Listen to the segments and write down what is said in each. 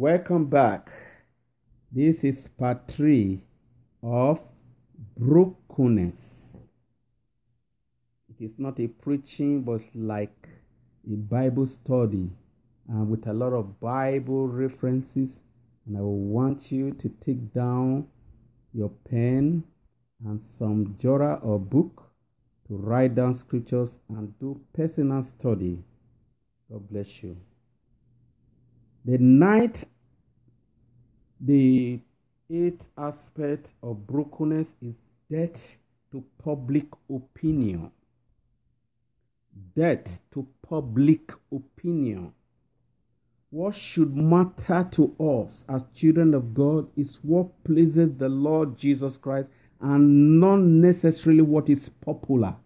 Welcome back. This is part three of brokenness. It is not a preaching, but like a Bible study and with a lot of Bible references. And I will want you to take down your pen and some journal or book to write down scriptures and do personal study. God bless you. The ninth, the eighth aspect of brokenness is death to public opinion. Death to public opinion. What should matter to us as children of God is what pleases the Lord Jesus Christ and not necessarily what is popular.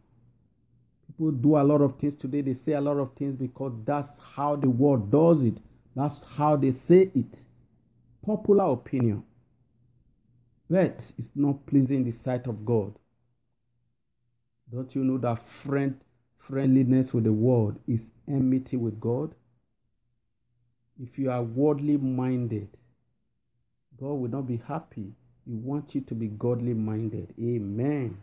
People do a lot of things today, they say a lot of things because that's how the world does it. That's how they say it. Popular opinion. But it's not pleasing the sight of God. Don't you know that friend friendliness with the world is enmity with God? If you are worldly minded, God will not be happy. He wants you to be godly minded. Amen.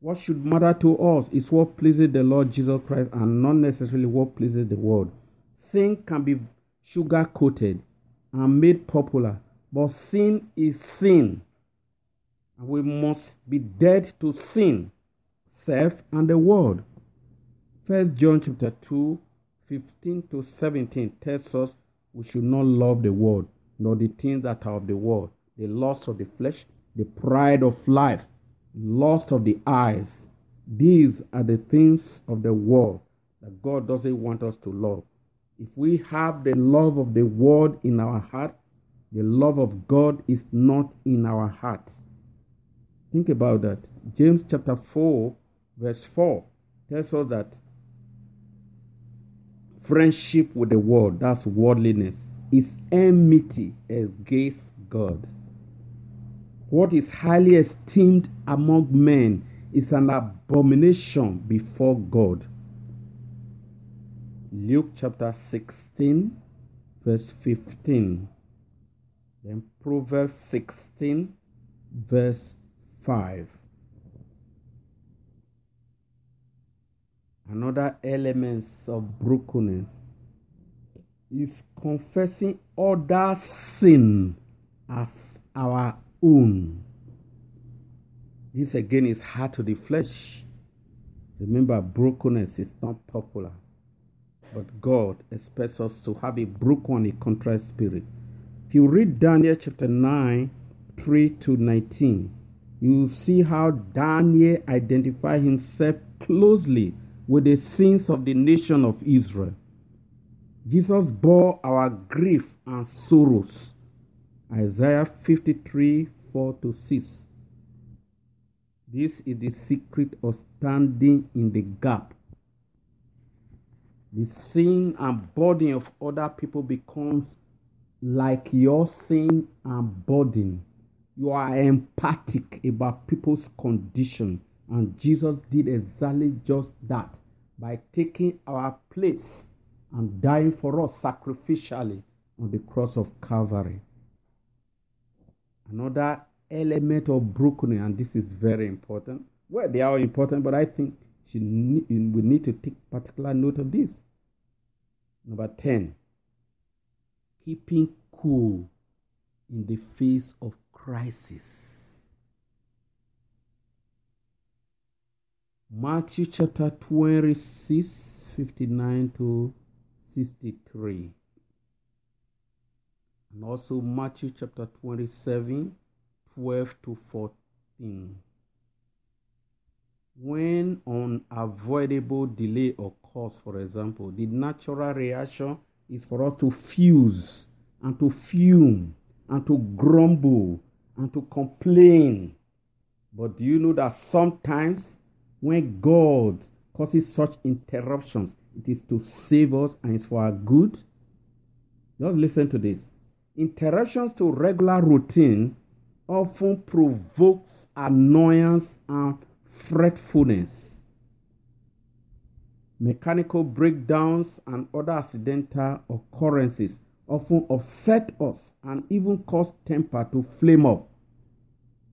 What should matter to us is what pleases the Lord Jesus Christ and not necessarily what pleases the world. Sin can be sugar coated and made popular, but sin is sin. And we must be dead to sin, self, and the world. First John chapter 2, 15 to 17 tells us we should not love the world, nor the things that are of the world, the lust of the flesh, the pride of life, lust of the eyes. These are the things of the world that God doesn't want us to love. If we have the love of the world in our heart, the love of God is not in our hearts. Think about that. James chapter 4, verse 4 tells us that friendship with the world, that's worldliness, is enmity against God. What is highly esteemed among men is an abomination before God. Luke chapter 16, verse 15. Then Proverbs 16, verse 5. Another element of brokenness is confessing other sin as our own. This again is hard to the flesh. Remember, brokenness is not popular. But God expects us to have a broken a contrite spirit. If you read Daniel chapter 9, 3 to 19, you will see how Daniel identified himself closely with the sins of the nation of Israel. Jesus bore our grief and sorrows. Isaiah 53, 4 to 6. This is the secret of standing in the gap the sin and burden of other people becomes like your sin and burden. You are empathic about people's condition, and Jesus did exactly just that by taking our place and dying for us sacrificially on the cross of Calvary. Another element of brokenness, and this is very important. Well, they are important, but I think we need to take particular note of this. Number 10, keeping cool in the face of crisis. Matthew chapter 26, 59 to 63. And also Matthew chapter 27, 12 to 14 when unavoidable delay occurs, for example, the natural reaction is for us to fuse and to fume and to grumble and to complain. But do you know that sometimes when God causes such interruptions, it is to save us and it's for our good? Just listen to this. Interruptions to regular routine often provokes annoyance and fretfulness, mechanical breakdowns, and other accidental occurrences often upset us and even cause temper to flame up.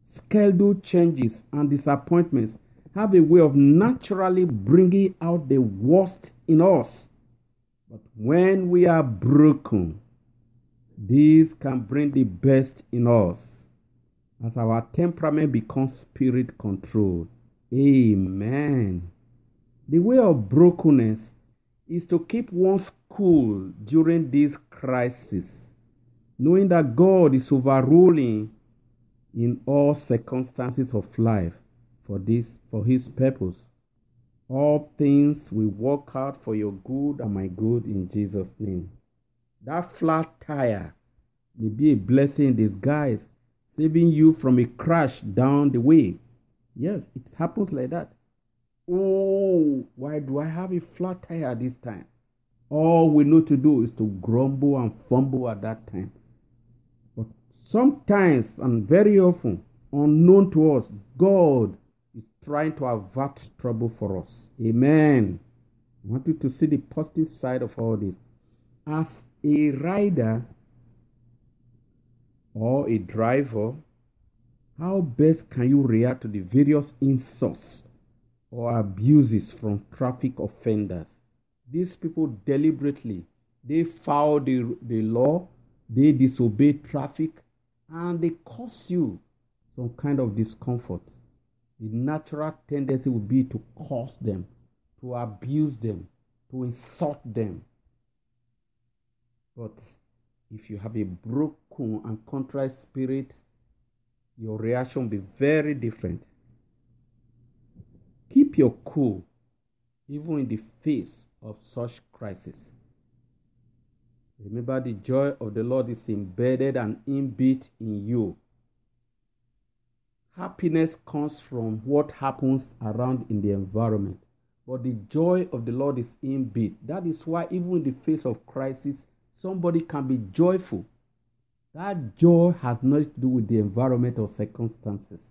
Schedule changes and disappointments have a way of naturally bringing out the worst in us. But when we are broken, this can bring the best in us as our temperament becomes spirit controlled. Amen. The way of brokenness is to keep one's cool during this crisis, knowing that God is overruling in all circumstances of life for this for his purpose. All things will work out for your good and my good in Jesus' name. That flat tire may be a blessing in disguise, saving you from a crash down the way. Yes, it happens like that. Oh, why do I have a flat tire this time? All we know to do is to grumble and fumble at that time. But sometimes and very often, unknown to us, God is trying to avert trouble for us. Amen. I want you to see the positive side of all this. As a rider or a driver, how best can you react to the various insults or abuses from traffic offenders? These people deliberately they foul the, the law, they disobey traffic, and they cause you some kind of discomfort. The natural tendency would be to curse them, to abuse them, to insult them. But if you have a broken and contrite spirit, your reaction will be very different. Keep your cool, even in the face of such crisis. Remember, the joy of the Lord is embedded and inbuilt in you. Happiness comes from what happens around in the environment, but the joy of the Lord is inbuilt. That is why, even in the face of crisis, somebody can be joyful. That joy has nothing to do with the environment or circumstances.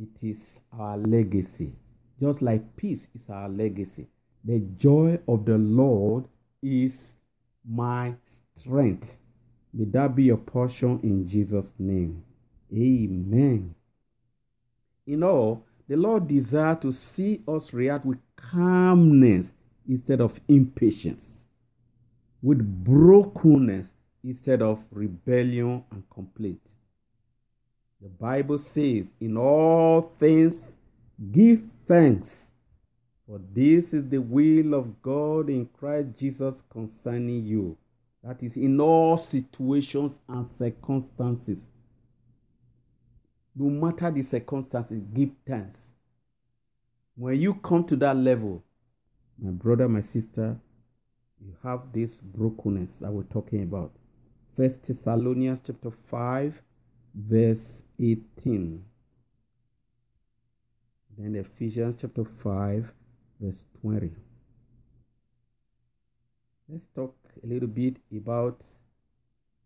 It is our legacy. Just like peace is our legacy. The joy of the Lord is my strength. May that be your portion in Jesus' name. Amen. In all, the Lord desires to see us react with calmness instead of impatience, with brokenness instead of rebellion and complaint. The Bible says, In all things, give thanks, for this is the will of God in Christ Jesus concerning you. That is, in all situations and circumstances. No matter the circumstances, give thanks. When you come to that level, my brother, my sister, you have this brokenness that we're talking about. First Thessalonians chapter 5, verse 18. Then Ephesians chapter 5, verse 20. Let's talk a little bit about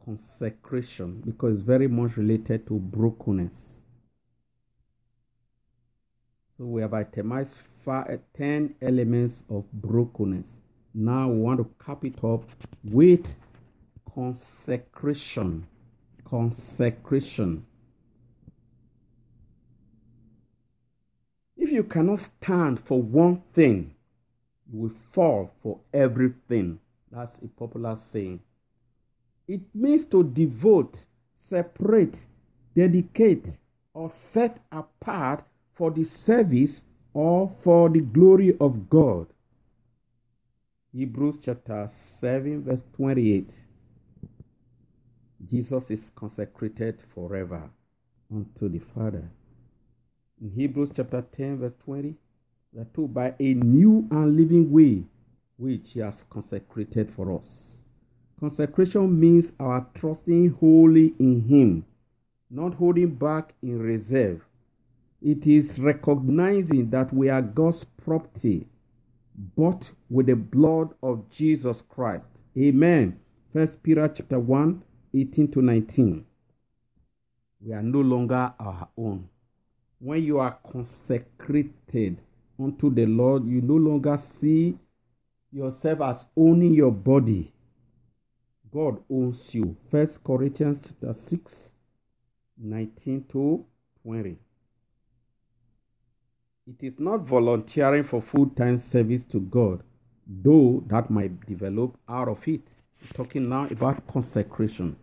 consecration because it's very much related to brokenness. So we have itemized five, uh, 10 elements of brokenness. Now we want to cap it up with consecration. Consecration. If you cannot stand for one thing, you will fall for everything. That's a popular saying. It means to devote, separate, dedicate, or set apart for the service or for the glory of God. Hebrews chapter 7, verse 28. Jesus is consecrated forever unto the Father. In Hebrews chapter 10, verse 20, we are told by a new and living way which he has consecrated for us. Consecration means our trusting wholly in him, not holding back in reserve. It is recognizing that we are God's property, bought with the blood of Jesus Christ. Amen. First Peter chapter 1, 18 to 19. We are no longer our own. When you are consecrated unto the Lord, you no longer see yourself as owning your body. God owns you. First Corinthians chapter 6, 19 to 20. It is not volunteering for full time service to God, though that might develop out of it. Talking now about consecration.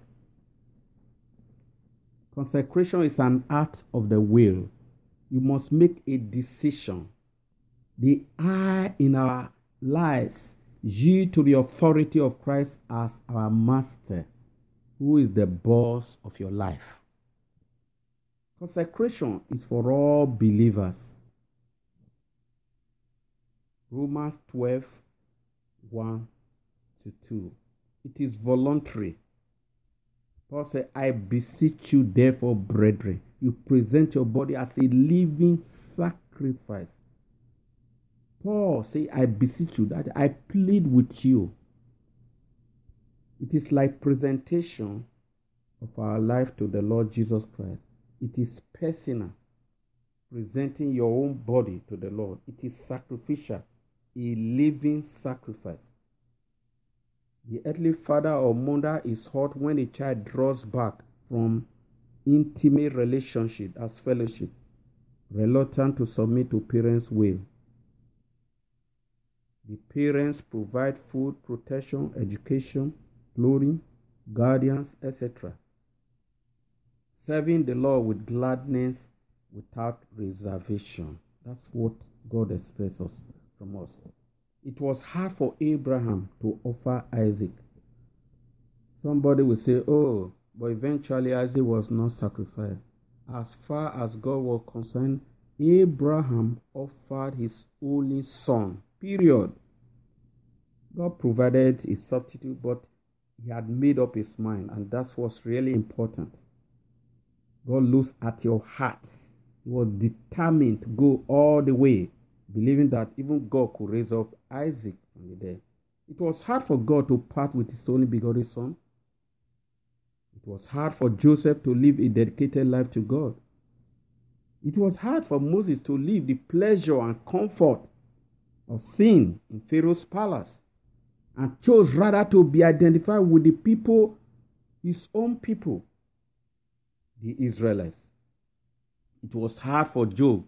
Consecration is an act of the will. You must make a decision. The I in our lives yield to the authority of Christ as our master, who is the boss of your life. Consecration is for all believers. Romans 12 1 to 2. It is voluntary. Paul said, I beseech you, therefore, brethren, you present your body as a living sacrifice. Paul said, I beseech you that I plead with you. It is like presentation of our life to the Lord Jesus Christ. It is personal, presenting your own body to the Lord. It is sacrificial a living sacrifice. The earthly father or mother is hurt when a child draws back from intimate relationship as fellowship, reluctant to submit to parents' will. The parents provide food, protection, education, clothing, guardians, etc. Serving the Lord with gladness without reservation. That's what God expects us from us. It was hard for Abraham to offer Isaac. Somebody will say, oh, but eventually Isaac was not sacrificed. As far as God was concerned, Abraham offered his only son. Period. God provided a substitute, but he had made up his mind, and that's what's really important. God looks at your heart. He was determined to go all the way believing that even God could raise up Isaac from the dead. It was hard for God to part with his only begotten son. It was hard for Joseph to live a dedicated life to God. It was hard for Moses to live the pleasure and comfort of sin in Pharaoh's palace and chose rather to be identified with the people, his own people, the Israelites. It was hard for Job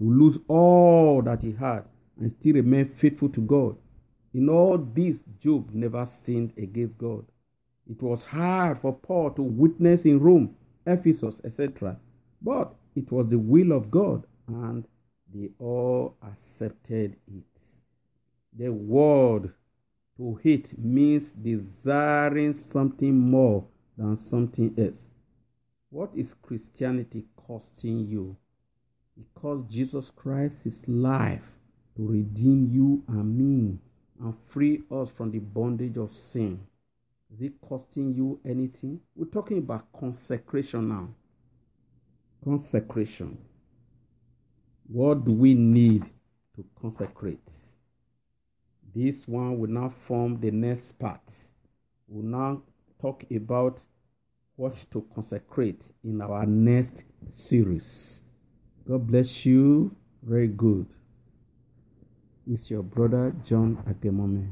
to lose all that he had and still remain faithful to God. In all this, Job never sinned against God. It was hard for Paul to witness in Rome, Ephesus, etc. But it was the will of God, and they all accepted it. The word to hate means desiring something more than something else. What is Christianity costing you? Because Jesus Christ is life to redeem you and me and free us from the bondage of sin. Is it costing you anything? We're talking about consecration now. Consecration. What do we need to consecrate? This one will now form the next part. We'll now talk about what to consecrate in our next series. God bless you. Very good. It's your brother John Akemome.